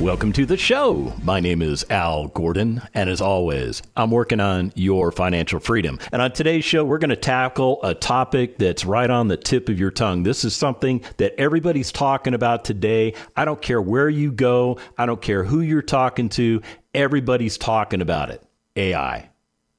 Welcome to the show. My name is Al Gordon, and as always, I'm working on your financial freedom. And on today's show, we're going to tackle a topic that's right on the tip of your tongue. This is something that everybody's talking about today. I don't care where you go, I don't care who you're talking to, everybody's talking about it AI.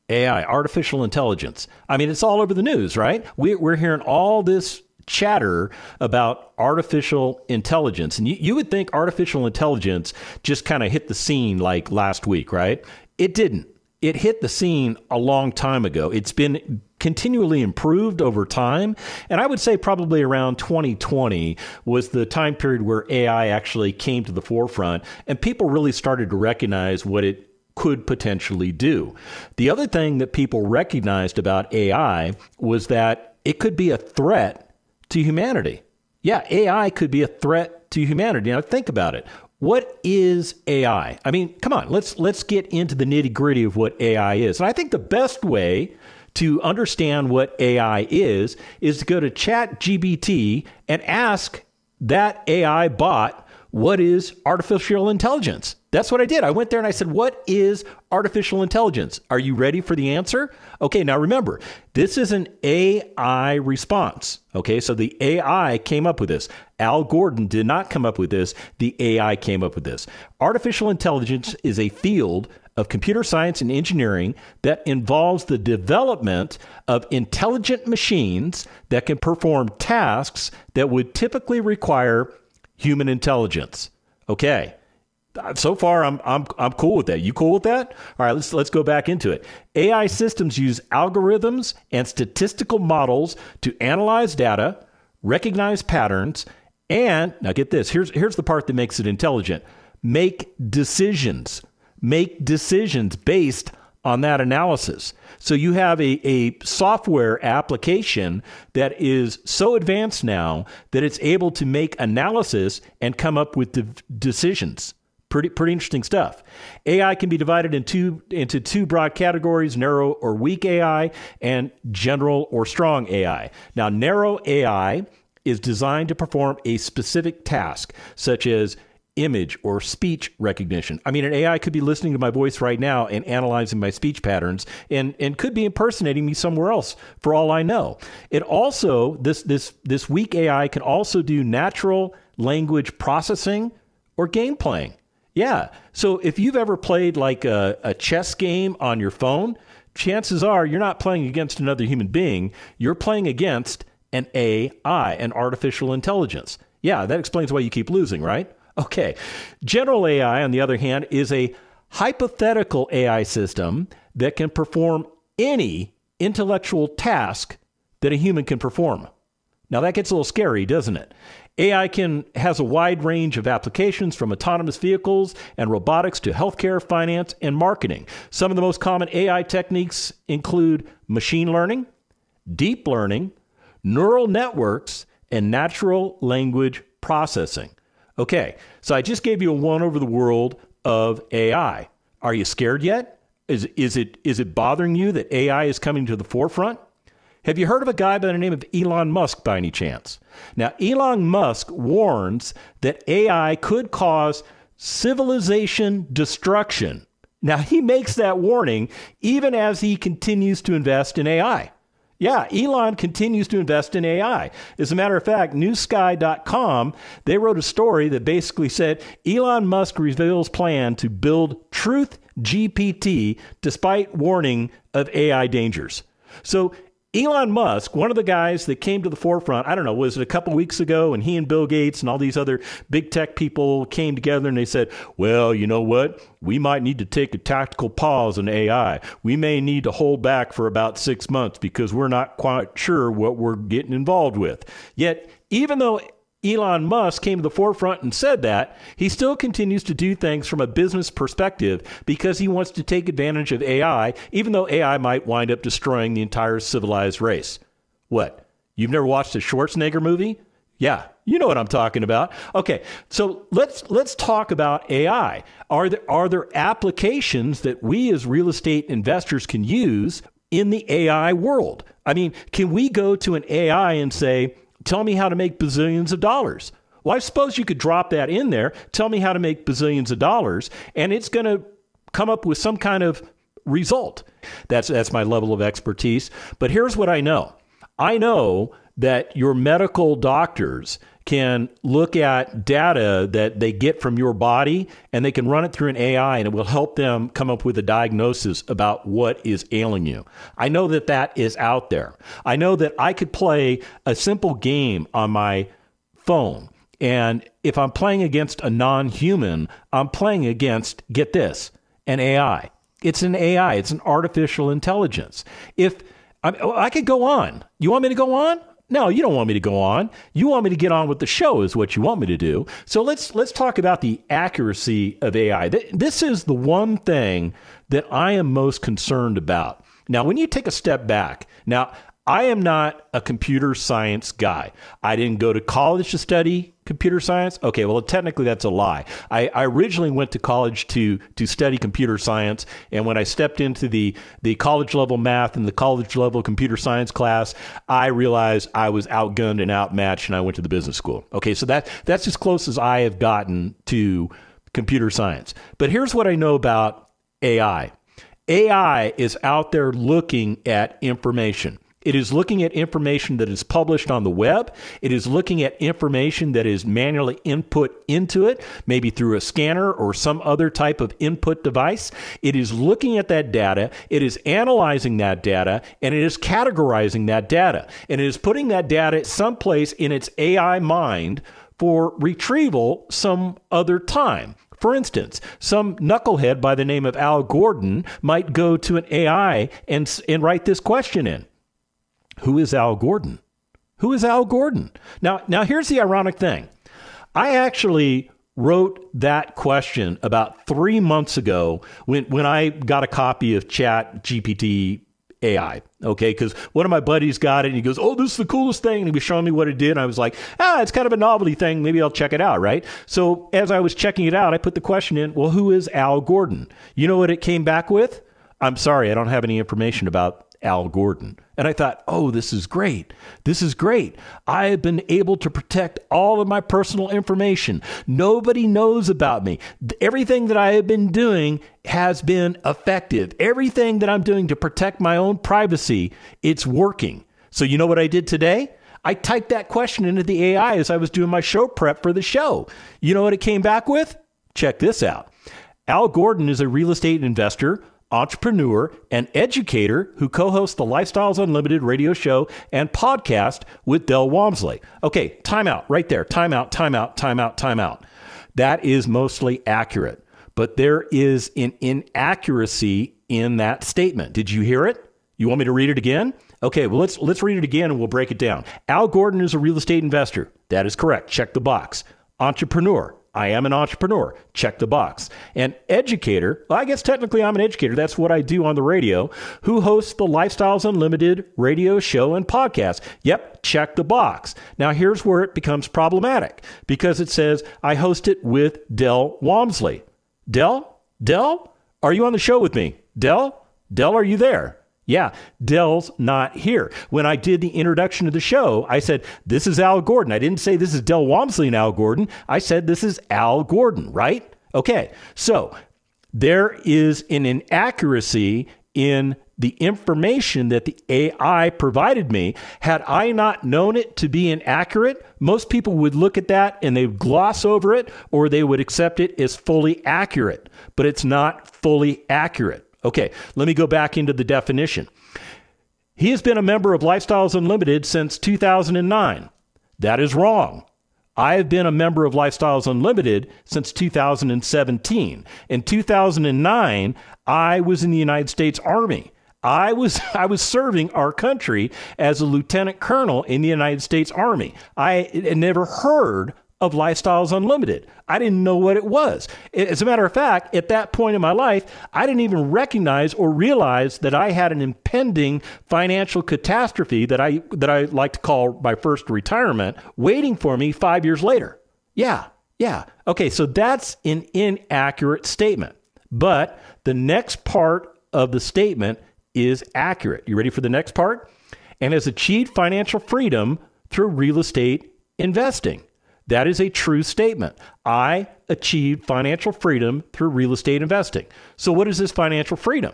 AI, artificial intelligence. I mean, it's all over the news, right? We, are hearing all this chatter about artificial intelligence. And you, you would think artificial intelligence just kind of hit the scene like last week, right? It didn't. It hit the scene a long time ago. It's been continually improved over time. And I would say probably around 2020 was the time period where AI actually came to the forefront and people really started to recognize what it could potentially do. The other thing that people recognized about AI was that it could be a threat to humanity. Yeah, AI could be a threat to humanity. Now think about it. What is AI? I mean, come on, let's let's get into the nitty-gritty of what AI is. And I think the best way to understand what AI is is to go to ChatGPT and ask that AI bot what is artificial intelligence? That's what I did. I went there and I said, What is artificial intelligence? Are you ready for the answer? Okay, now remember, this is an AI response. Okay, so the AI came up with this. Al Gordon did not come up with this, the AI came up with this. Artificial intelligence is a field of computer science and engineering that involves the development of intelligent machines that can perform tasks that would typically require human intelligence. Okay Uh, so far I'm I'm I'm cool with that. You cool with that? All right, let's let's go back into it. AI systems use algorithms and statistical models to analyze data, recognize patterns, and now get this. Here's here's the part that makes it intelligent. Make decisions. Make decisions based on that analysis. So you have a, a software application that is so advanced now that it's able to make analysis and come up with de- decisions. Pretty, pretty interesting stuff. AI can be divided into, into two broad categories narrow or weak AI, and general or strong AI. Now, narrow AI is designed to perform a specific task, such as image or speech recognition. I mean, an AI could be listening to my voice right now and analyzing my speech patterns and, and could be impersonating me somewhere else for all I know. It also, this, this, this weak AI can also do natural language processing or game playing. Yeah. So if you've ever played like a, a chess game on your phone, chances are you're not playing against another human being. You're playing against an AI, an artificial intelligence. Yeah, that explains why you keep losing, right? Okay. General AI, on the other hand, is a hypothetical AI system that can perform any intellectual task that a human can perform. Now that gets a little scary, doesn't it? AI can has a wide range of applications from autonomous vehicles and robotics to healthcare, finance, and marketing. Some of the most common AI techniques include machine learning, deep learning, neural networks, and natural language processing. Okay, so I just gave you a one over the world of AI. Are you scared yet? Is, is, it, is it bothering you that AI is coming to the forefront? Have you heard of a guy by the name of Elon Musk by any chance? Now, Elon Musk warns that AI could cause civilization destruction. Now, he makes that warning even as he continues to invest in AI. Yeah, Elon continues to invest in AI. As a matter of fact, newsky.com, they wrote a story that basically said Elon Musk reveals plan to build Truth GPT despite warning of AI dangers. So Elon Musk, one of the guys that came to the forefront, I don't know, was it a couple weeks ago, and he and Bill Gates and all these other big tech people came together and they said, well, you know what? We might need to take a tactical pause in AI. We may need to hold back for about six months because we're not quite sure what we're getting involved with. Yet, even though Elon Musk came to the forefront and said that, he still continues to do things from a business perspective because he wants to take advantage of AI, even though AI might wind up destroying the entire civilized race. What? You've never watched a Schwarzenegger movie? Yeah, you know what I'm talking about. Okay, so let's let's talk about AI. Are there are there applications that we as real estate investors can use in the AI world? I mean, can we go to an AI and say, Tell me how to make bazillions of dollars. Well, I suppose you could drop that in there. Tell me how to make bazillions of dollars, and it's going to come up with some kind of result. That's that's my level of expertise. But here's what I know. I know that your medical doctors can look at data that they get from your body and they can run it through an AI and it will help them come up with a diagnosis about what is ailing you. I know that that is out there. I know that I could play a simple game on my phone. And if I'm playing against a non human, I'm playing against, get this, an AI. It's an AI, it's an artificial intelligence. If I, I could go on. You want me to go on? No, you don't want me to go on. You want me to get on with the show is what you want me to do. So let's let's talk about the accuracy of AI. This is the one thing that I am most concerned about. Now, when you take a step back, now I am not a computer science guy. I didn't go to college to study computer science. Okay, well, technically that's a lie. I, I, originally went to college to to study computer science, and when I stepped into the the college level math and the college level computer science class, I realized I was outgunned and outmatched, and I went to the business school. Okay, so that that's as close as I have gotten to computer science. But here's what I know about AI. AI is out there looking at information. It is looking at information that is published on the web. It is looking at information that is manually input into it, maybe through a scanner or some other type of input device. It is looking at that data. It is analyzing that data and it is categorizing that data. And it is putting that data someplace in its AI mind for retrieval some other time. For instance, some knucklehead by the name of Al Gordon might go to an AI and, and write this question in who is Al Gordon? Who is Al Gordon? Now, now here's the ironic thing. I actually wrote that question about three months ago when, when I got a copy of Chat GPT AI. Okay, because one of my buddies got it and he goes, Oh, this is the coolest thing. And he was showing me what it did. And I was like, Ah, it's kind of a novelty thing. Maybe I'll check it out, right? So as I was checking it out, I put the question in, Well, who is Al Gordon? You know what it came back with? I'm sorry, I don't have any information about Al Gordon. And I thought, oh, this is great. This is great. I have been able to protect all of my personal information. Nobody knows about me. Everything that I have been doing has been effective. Everything that I'm doing to protect my own privacy, it's working. So, you know what I did today? I typed that question into the AI as I was doing my show prep for the show. You know what it came back with? Check this out. Al Gordon is a real estate investor entrepreneur, and educator who co hosts the Lifestyles Unlimited radio show and podcast with Del Walmsley. Okay, timeout right there. Timeout, timeout, timeout, timeout. That is mostly accurate, but there is an inaccuracy in that statement. Did you hear it? You want me to read it again? Okay, well let's let's read it again and we'll break it down. Al Gordon is a real estate investor. That is correct. Check the box. Entrepreneur, I am an entrepreneur. Check the box. An educator, well, I guess technically I'm an educator. That's what I do on the radio, who hosts the Lifestyles Unlimited radio show and podcast. Yep, check the box. Now, here's where it becomes problematic because it says I host it with Del Walmsley. Del? Del? Are you on the show with me? Del? Del, are you there? Yeah, Del's not here. When I did the introduction to the show, I said, This is Al Gordon. I didn't say this is Del Walmsley and Al Gordon. I said this is Al Gordon, right? Okay, so there is an inaccuracy in the information that the AI provided me. Had I not known it to be inaccurate, most people would look at that and they would gloss over it or they would accept it as fully accurate. But it's not fully accurate. Okay, let me go back into the definition. He has been a member of Lifestyles Unlimited since 2009. That is wrong. I have been a member of Lifestyles Unlimited since 2017. In 2009, I was in the United States Army. I was I was serving our country as a lieutenant colonel in the United States Army. I had never heard of Lifestyles Unlimited. I didn't know what it was. As a matter of fact, at that point in my life, I didn't even recognize or realize that I had an impending financial catastrophe that I that I like to call my first retirement waiting for me 5 years later. Yeah. Yeah. Okay, so that's an inaccurate statement. But the next part of the statement is accurate. You ready for the next part? And has achieved financial freedom through real estate investing. That is a true statement. I achieved financial freedom through real estate investing. So, what is this financial freedom?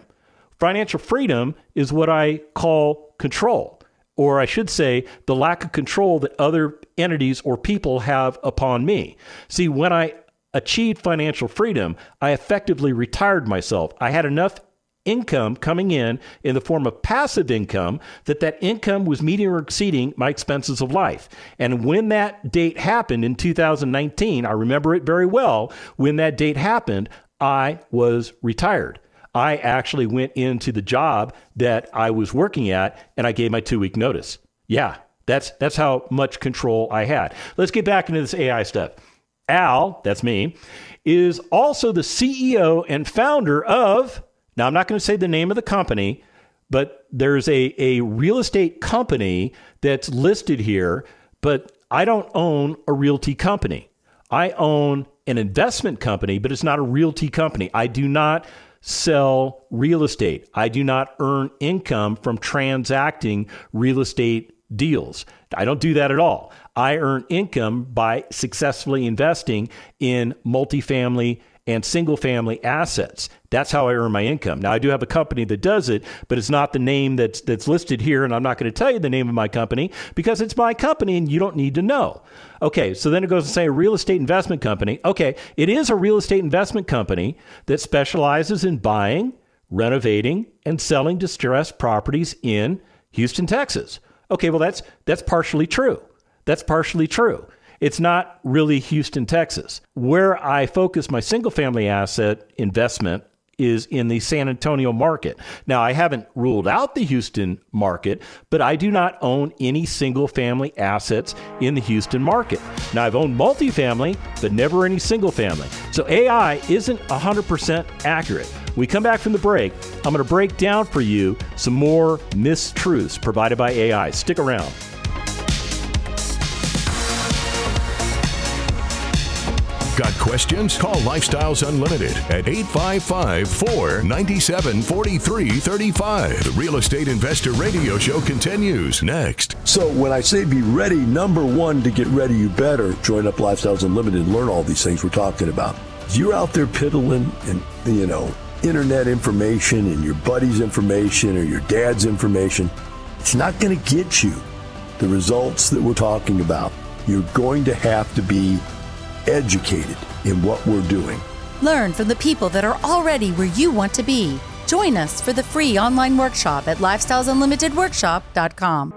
Financial freedom is what I call control, or I should say, the lack of control that other entities or people have upon me. See, when I achieved financial freedom, I effectively retired myself. I had enough income coming in in the form of passive income that that income was meeting or exceeding my expenses of life. And when that date happened in 2019 i remember it very well when that date happened i was retired. I actually went into the job that i was working at and i gave my two week notice. Yeah that's that's how much control i had. Let's get back into this ai stuff. Al that's me is also the ceo and founder of now, I'm not going to say the name of the company, but there's a, a real estate company that's listed here, but I don't own a realty company. I own an investment company, but it's not a realty company. I do not sell real estate. I do not earn income from transacting real estate deals. I don't do that at all. I earn income by successfully investing in multifamily and single family assets. That's how I earn my income. Now I do have a company that does it, but it's not the name that's that's listed here and I'm not going to tell you the name of my company because it's my company and you don't need to know. Okay, so then it goes to say a real estate investment company. Okay, it is a real estate investment company that specializes in buying, renovating, and selling distressed properties in Houston, Texas. Okay, well that's that's partially true. That's partially true. It's not really Houston, Texas. Where I focus my single family asset investment is in the San Antonio market. Now, I haven't ruled out the Houston market, but I do not own any single family assets in the Houston market. Now, I've owned multifamily, but never any single family. So AI isn't 100% accurate. We come back from the break. I'm going to break down for you some more mistruths provided by AI. Stick around. Got questions? Call Lifestyles Unlimited at 855 497 4335. The Real Estate Investor Radio Show continues next. So, when I say be ready, number one, to get ready, you better join up Lifestyles Unlimited and learn all these things we're talking about. You're out there piddling and, you know, internet information and your buddy's information or your dad's information. It's not going to get you the results that we're talking about. You're going to have to be educated in what we're doing. Learn from the people that are already where you want to be. Join us for the free online workshop at lifestylesunlimitedworkshop.com.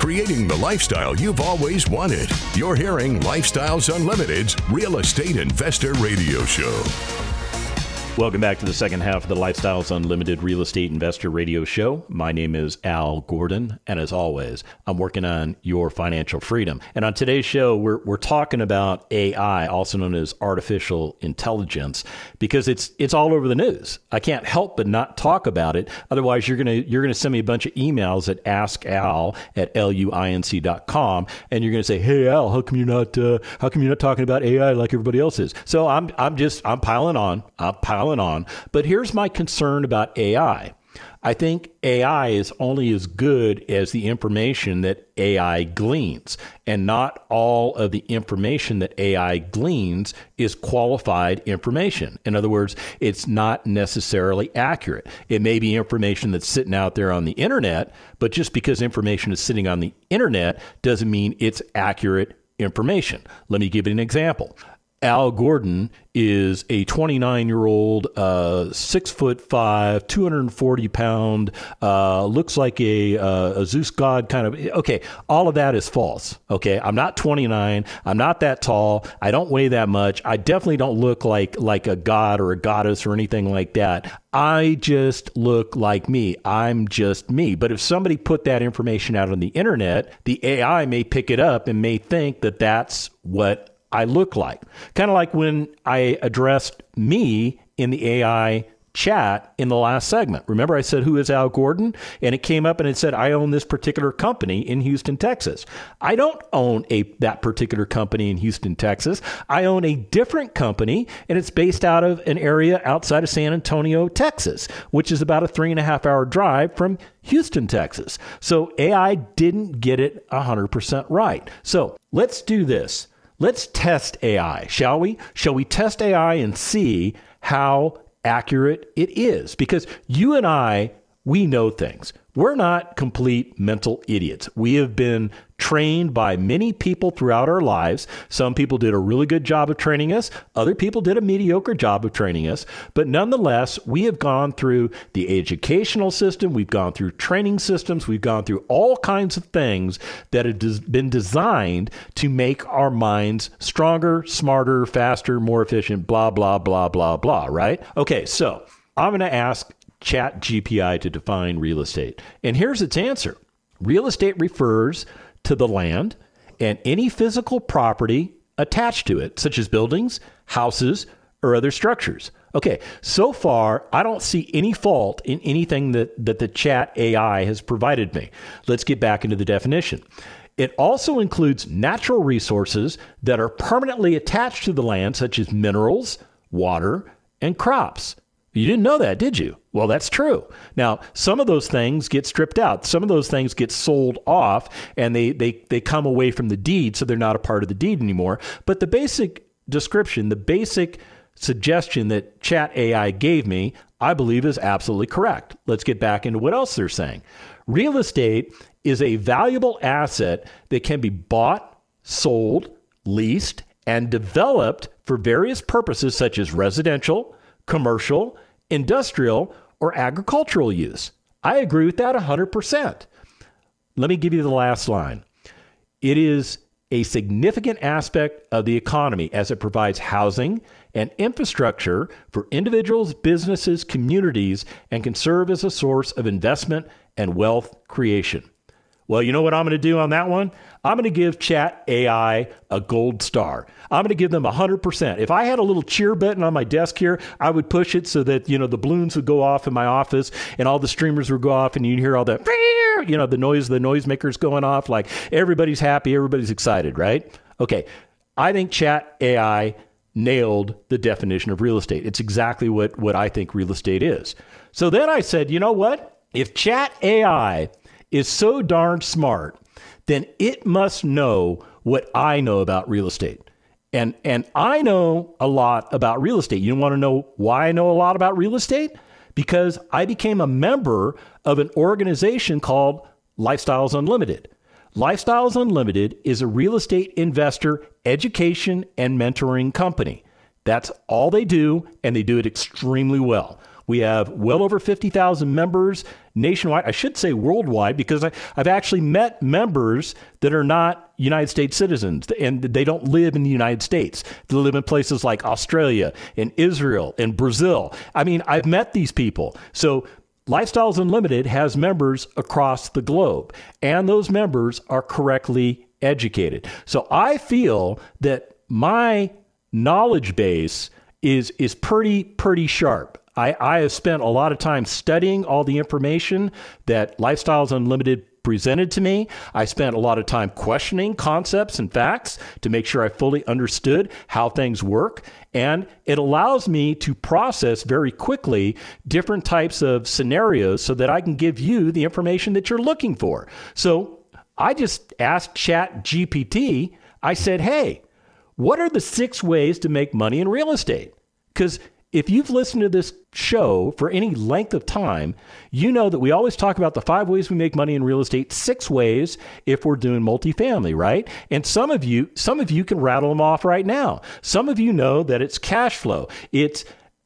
Creating the lifestyle you've always wanted. You're hearing Lifestyles Unlimited's Real Estate Investor Radio Show. Welcome back to the second half of the Lifestyles Unlimited Real Estate Investor Radio Show. My name is Al Gordon, and as always, I'm working on your financial freedom. And on today's show, we're, we're talking about AI, also known as artificial intelligence, because it's it's all over the news. I can't help but not talk about it. Otherwise, you're gonna you're gonna send me a bunch of emails at askal at luinc.com, and you're gonna say, "Hey Al, how come you're not uh, how come you're not talking about AI like everybody else is?" So I'm I'm just I'm piling on. I'm piling on. But here's my concern about AI. I think AI is only as good as the information that AI gleans, and not all of the information that AI gleans is qualified information. In other words, it's not necessarily accurate. It may be information that's sitting out there on the internet, but just because information is sitting on the internet doesn't mean it's accurate information. Let me give you an example Al Gordon is a 29 year old, uh, six foot five, 240 pound, uh, looks like a, uh, a Zeus god kind of. Okay, all of that is false. Okay, I'm not 29. I'm not that tall. I don't weigh that much. I definitely don't look like like a god or a goddess or anything like that. I just look like me. I'm just me. But if somebody put that information out on the internet, the AI may pick it up and may think that that's what I look like. Kind of like when I addressed me in the AI chat in the last segment. Remember, I said, Who is Al Gordon? And it came up and it said, I own this particular company in Houston, Texas. I don't own a that particular company in Houston, Texas. I own a different company, and it's based out of an area outside of San Antonio, Texas, which is about a three and a half hour drive from Houston, Texas. So AI didn't get it 100% right. So let's do this. Let's test AI, shall we? Shall we test AI and see how accurate it is? Because you and I, we know things. We're not complete mental idiots. We have been trained by many people throughout our lives. Some people did a really good job of training us, other people did a mediocre job of training us. But nonetheless, we have gone through the educational system, we've gone through training systems, we've gone through all kinds of things that have been designed to make our minds stronger, smarter, faster, more efficient, blah, blah, blah, blah, blah, right? Okay, so I'm going to ask Chat GPT to define real estate. And here's its answer real estate refers to the land and any physical property attached to it, such as buildings, houses, or other structures. Okay, so far, I don't see any fault in anything that, that the chat AI has provided me. Let's get back into the definition. It also includes natural resources that are permanently attached to the land, such as minerals, water, and crops. You didn't know that, did you? Well, that's true. Now, some of those things get stripped out. Some of those things get sold off and they, they, they come away from the deed, so they're not a part of the deed anymore. But the basic description, the basic suggestion that Chat AI gave me, I believe is absolutely correct. Let's get back into what else they're saying. Real estate is a valuable asset that can be bought, sold, leased, and developed for various purposes such as residential, commercial, industrial, or agricultural use. I agree with that 100%. Let me give you the last line. It is a significant aspect of the economy as it provides housing and infrastructure for individuals, businesses, communities, and can serve as a source of investment and wealth creation. Well, you know what I'm going to do on that one? I'm going to give Chat AI a gold star. I'm going to give them 100%. If I had a little cheer button on my desk here, I would push it so that, you know, the balloons would go off in my office and all the streamers would go off and you'd hear all that, you know, the noise, the noisemakers going off. Like everybody's happy, everybody's excited, right? Okay. I think Chat AI nailed the definition of real estate. It's exactly what, what I think real estate is. So then I said, you know what? If Chat AI is so darn smart, then it must know what I know about real estate. And, and I know a lot about real estate. You want to know why I know a lot about real estate? Because I became a member of an organization called Lifestyles Unlimited. Lifestyles Unlimited is a real estate investor education and mentoring company. That's all they do, and they do it extremely well. We have well over 50,000 members nationwide. I should say worldwide because I, have actually met members that are not United States citizens and they don't live in the United States. They live in places like Australia and Israel and Brazil. I mean, I've met these people. So Lifestyles Unlimited has members across the globe, and those members are correctly educated. So I feel that my knowledge base is is pretty pretty sharp. I, I have spent a lot of time studying all the information that Lifestyles Unlimited presented to me. I spent a lot of time questioning concepts and facts to make sure I fully understood how things work. And it allows me to process very quickly different types of scenarios so that I can give you the information that you're looking for. So I just asked Chat GPT, I said, hey, what are the six ways to make money in real estate? Because if you've listened to this show for any length of time, you know that we always talk about the five ways we make money in real estate, six ways if we're doing multifamily, right? And some of you, some of you can rattle them off right now. Some of you know that it's cash flow, it's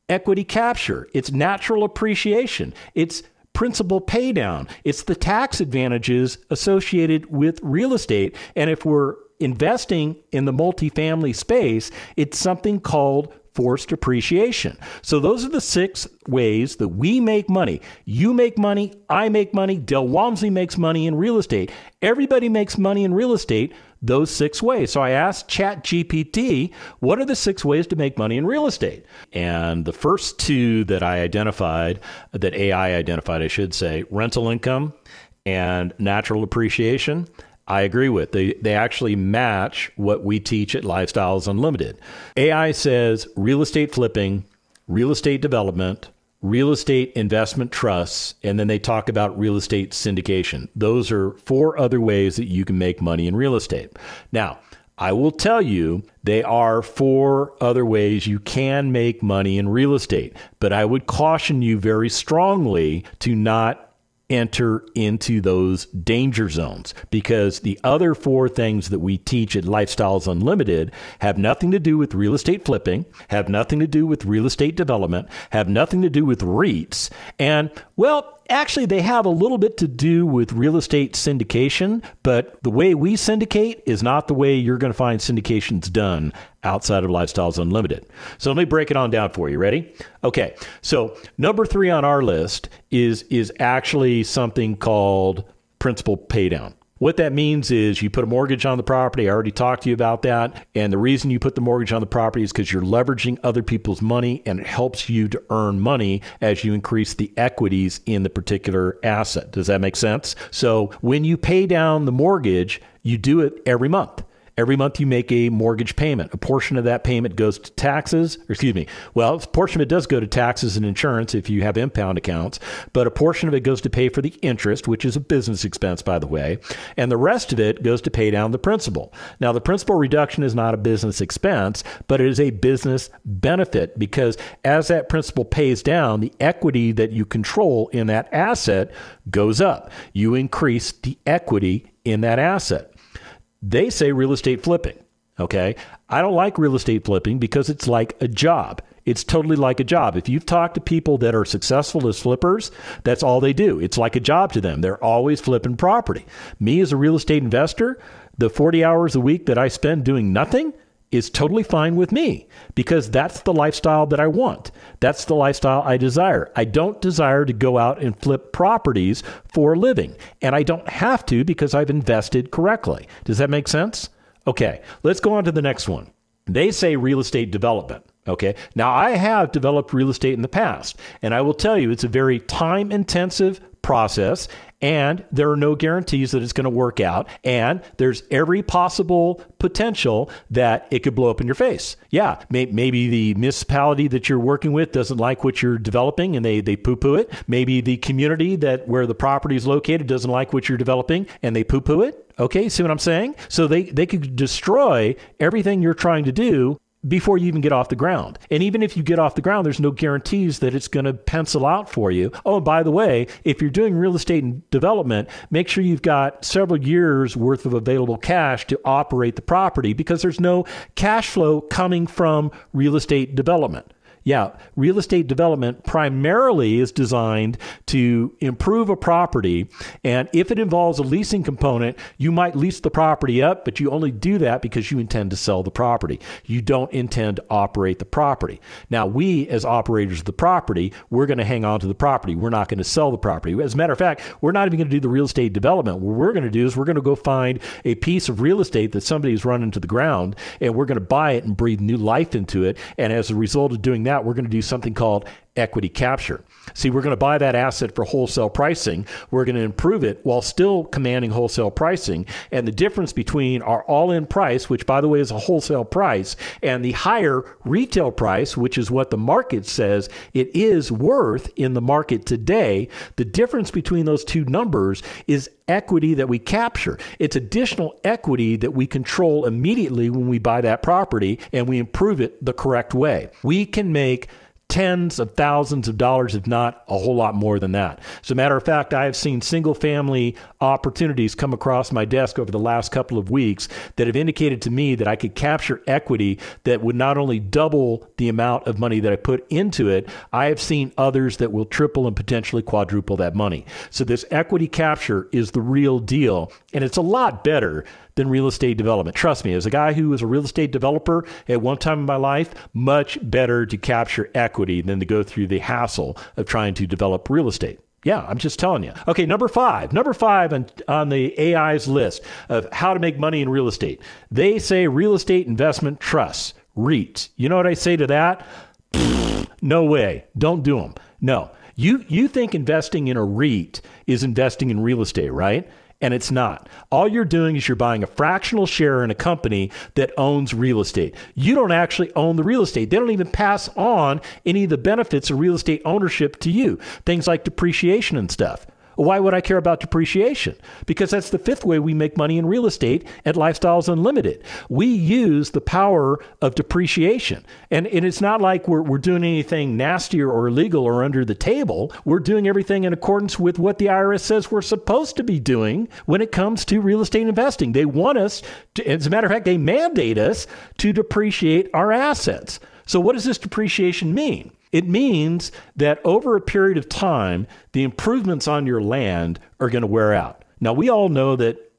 equity capture, it's natural appreciation, it's principal paydown, it's the tax advantages associated with real estate. And if we're investing in the multifamily space, it's something called forced appreciation. So those are the six ways that we make money. You make money, I make money, Del Walmsley makes money in real estate. Everybody makes money in real estate those six ways. So I asked ChatGPT, what are the six ways to make money in real estate? And the first two that I identified, that AI identified, I should say, rental income and natural appreciation. I agree with. They they actually match what we teach at Lifestyles Unlimited. AI says real estate flipping, real estate development, real estate investment trusts, and then they talk about real estate syndication. Those are four other ways that you can make money in real estate. Now, I will tell you they are four other ways you can make money in real estate, but I would caution you very strongly to not enter into those danger zones. Because the other four things that we teach at Lifestyles Unlimited have nothing to do with real estate flipping, have nothing to do with real estate development, have nothing to do with REITs, and well, Actually, they have a little bit to do with real estate syndication, but the way we syndicate is not the way you're going to find syndications done outside of Lifestyles Unlimited. So let me break it on down for you. Ready? Okay. So number three on our list is is actually something called principal paydown. What that means is you put a mortgage on the property. I already talked to you about that. And the reason you put the mortgage on the property is because you're leveraging other people's money and it helps you to earn money as you increase the equities in the particular asset. Does that make sense? So when you pay down the mortgage, you do it every month. Every month you make a mortgage payment. A portion of that payment goes to taxes, excuse me. Well, a portion of it does go to taxes and insurance if you have impound accounts, but a portion of it goes to pay for the interest, which is a business expense, by the way, and the rest of it goes to pay down the principal. Now, the principal reduction is not a business expense, but it is a business benefit because as that principal pays down, the equity that you control in that asset goes up. You increase the equity in that asset. They say real estate flipping. Okay. I don't like real estate flipping because it's like a job. It's totally like a job. If you've talked to people that are successful as flippers, that's all they do. It's like a job to them. They're always flipping property. Me as a real estate investor, the 40 hours a week that I spend doing nothing, is totally fine with me because that's the lifestyle that I want. That's the lifestyle I desire. I don't desire to go out and flip properties for a living, and I don't have to because I've invested correctly. Does that make sense? Okay, let's go on to the next one. They say real estate development. Okay. Now, I have developed real estate in the past, and I will tell you it's a very time intensive process and there are no guarantees that it's going to work out and there's every possible potential that it could blow up in your face. Yeah may, maybe the municipality that you're working with doesn't like what you're developing and they, they poo-poo it. Maybe the community that where the property is located doesn't like what you're developing and they poo-poo it. Okay see what i'm saying? So they, they could destroy everything you're trying to do before you even get off the ground. And even if you get off the ground, there's no guarantees that it's going to pencil out for you. Oh, by the way, if you're doing real estate and development, make sure you've got several years worth of available cash to operate the property because there's no cash flow coming from real estate development. Yeah, real estate development primarily is designed to improve a property. And if it involves a leasing component, you might lease the property up, but you only do that because you intend to sell the property. You don't intend to operate the property. Now, we, as operators of the property, we're going to hang on to the property. We're not going to sell the property. As a matter of fact, we're not even going to do the real estate development. What we're going to do is we're going to go find a piece of real estate that somebody's run into the ground, and we're going to buy it and breathe new life into it. And as a result of doing that, we're going to do something called equity capture. See, we're going to buy that asset for wholesale pricing. We're going to improve it while still commanding wholesale pricing. And the difference between our all in price, which by the way is a wholesale price, and the higher retail price, which is what the market says it is worth in the market today, the difference between those two numbers is equity that we capture. It's additional equity that we control immediately when we buy that property and we improve it the correct way. We can make tens of thousands of dollars, if not a whole lot more than that. As a matter of fact, I have seen single family opportunities come across my desk over the last couple of weeks that have indicated to me that I could capture equity that would not only double the amount of money that I put into it, I have seen others that will triple and potentially quadruple that money. So this equity capture is the real deal, and it's a lot better than real estate development. Trust me, as a guy who was a real estate developer at one time in my life, much better to capture equity than to go through the hassle of trying to develop real estate. Yeah, I'm just telling you. Okay, number five. Number five on, on the AI's list of how to make money in real estate. They say real estate investment trusts, REITs. You know what I say to that? no way. Don't do them. No. You, you think investing in a REIT is investing in real estate, right? And it's not. All you're doing is you're buying a fractional share in a company that owns real estate. You don't actually own the real estate. They don't even pass on any of the benefits of real estate ownership to you, things like depreciation and stuff. Why would I care about depreciation? Because that's the fifth way we make money in real estate at Lifestyles Unlimited. We use the power of depreciation. And, and it's not like we're, we're doing anything nastier or illegal or under the table. We're doing everything in accordance with what the IRS says we're supposed to be doing when it comes to real estate investing. They want us to, as a matter of fact, they mandate us to depreciate our assets. So, what does this depreciation mean? It means that over a period of time, the improvements on your land are going to wear out. Now, we all know that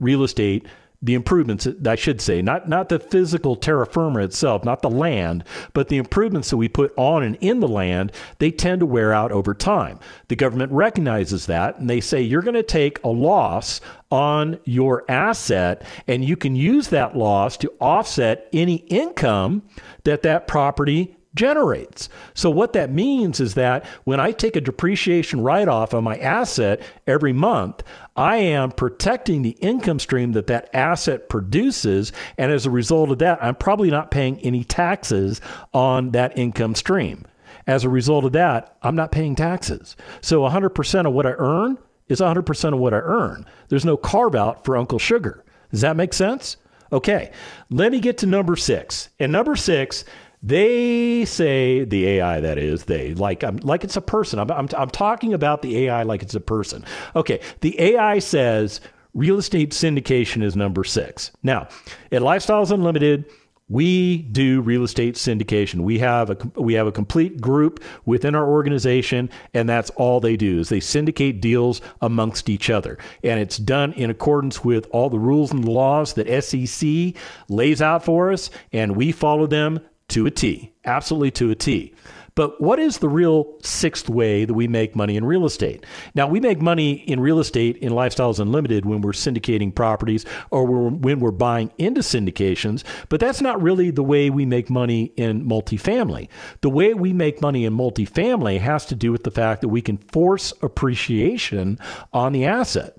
real estate, the improvements, I should say, not, not the physical terra firma itself, not the land, but the improvements that we put on and in the land, they tend to wear out over time. The government recognizes that and they say you're going to take a loss on your asset and you can use that loss to offset any income that that property generates. So, what that means is that when I take a depreciation write off on my asset every month, I am protecting the income stream that that asset produces. And as a result of that, I'm probably not paying any taxes on that income stream. As a result of that, I'm not paying taxes. So, 100% of what I earn is 100% of what I earn. There's no carve out for Uncle Sugar. Does that make sense? Okay, let me get to number six. And number six, they say the AI that is they like I'm like it's a person. I'm, I'm I'm talking about the AI like it's a person. Okay, the AI says real estate syndication is number six. Now at Lifestyles Unlimited, we do real estate syndication. We have a we have a complete group within our organization, and that's all they do is they syndicate deals amongst each other, and it's done in accordance with all the rules and laws that SEC lays out for us, and we follow them to a T, absolutely to a T. But what is the real sixth way that we make money in real estate? Now, we make money in real estate in Lifestyles Unlimited when we're syndicating properties or when we're buying into syndications, but that's not really the way we make money in multifamily. The way we make money in multifamily has to do with the fact that we can force appreciation on the asset.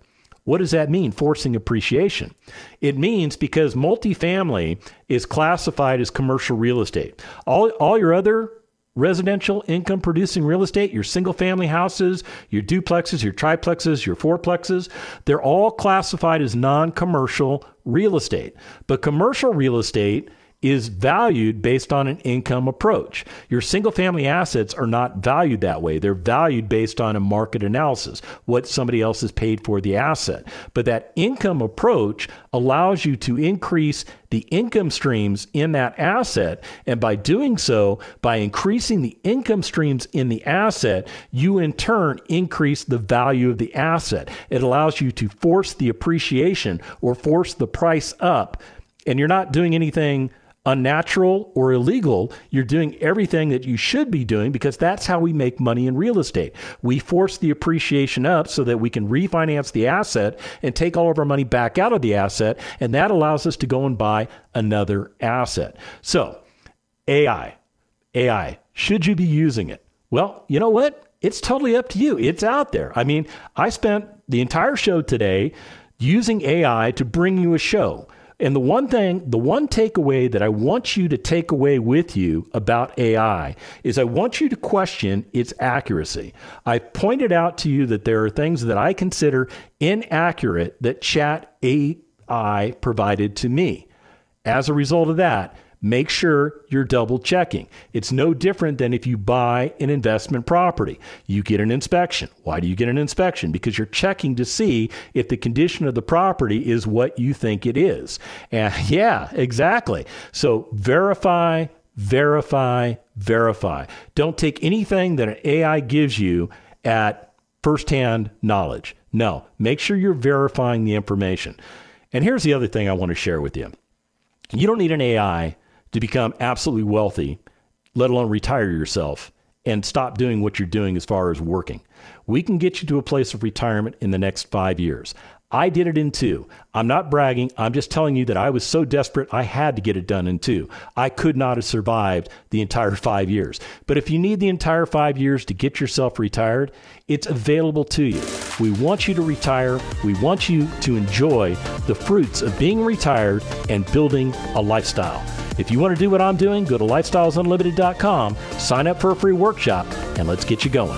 What does that mean, forcing appreciation? It means because multifamily is classified as commercial real estate. All, all your other residential income producing real estate, your single family houses, your duplexes, your triplexes, your fourplexes, they're all classified as non commercial real estate. But commercial real estate is valued based on an income approach. Your single family assets are not valued that way. They're valued based on a market analysis, what somebody else has paid for the asset. But that income approach allows you to increase the income streams in that asset. And by doing so, by increasing the income streams in the asset, you in turn increase the value of the asset. It allows you to force the appreciation or force the price up. And you're not doing anything unnatural or illegal. You're doing everything that you should be doing because that's how we make money in real estate. We force the appreciation up so that we can refinance the asset and take all of our money back out of the asset. And that allows us to go and buy another asset. So, AI, AI, should you be using it? Well, you know what? It's totally up to you. It's out there. I mean, I spent the entire show today using AI to bring you a show. And the one thing, the one takeaway that I want you to take away with you about AI is I want you to question its accuracy. I pointed out to you that there are things that I consider inaccurate that Chat AI provided to me. As a result of that, make sure you're double checking. It's no different than if you buy an investment property. You get an inspection. Why do you get an inspection? Because you're checking to see if the condition of the property is what you think it is. And yeah, exactly. So verify, verify, verify. Don't take anything that an AI gives you at firsthand knowledge. No, make sure you're verifying the information. And here's the other thing I want to share with you. You don't need an AI to become absolutely wealthy, let alone retire yourself and stop doing what you're doing as far as working. We can get you to a place of retirement in the next five years. I did it in two. I'm not bragging. I'm just telling you that I was so desperate, I had to get it done in two. I could not have survived the entire five years. But if you need the entire five years to get yourself retired, it's available to you. We want you to retire. We want you to enjoy the fruits of being retired and building a lifestyle. If you want to do what I'm doing, go to lifestylesunlimited.com, sign up for a free workshop, and let's get you going.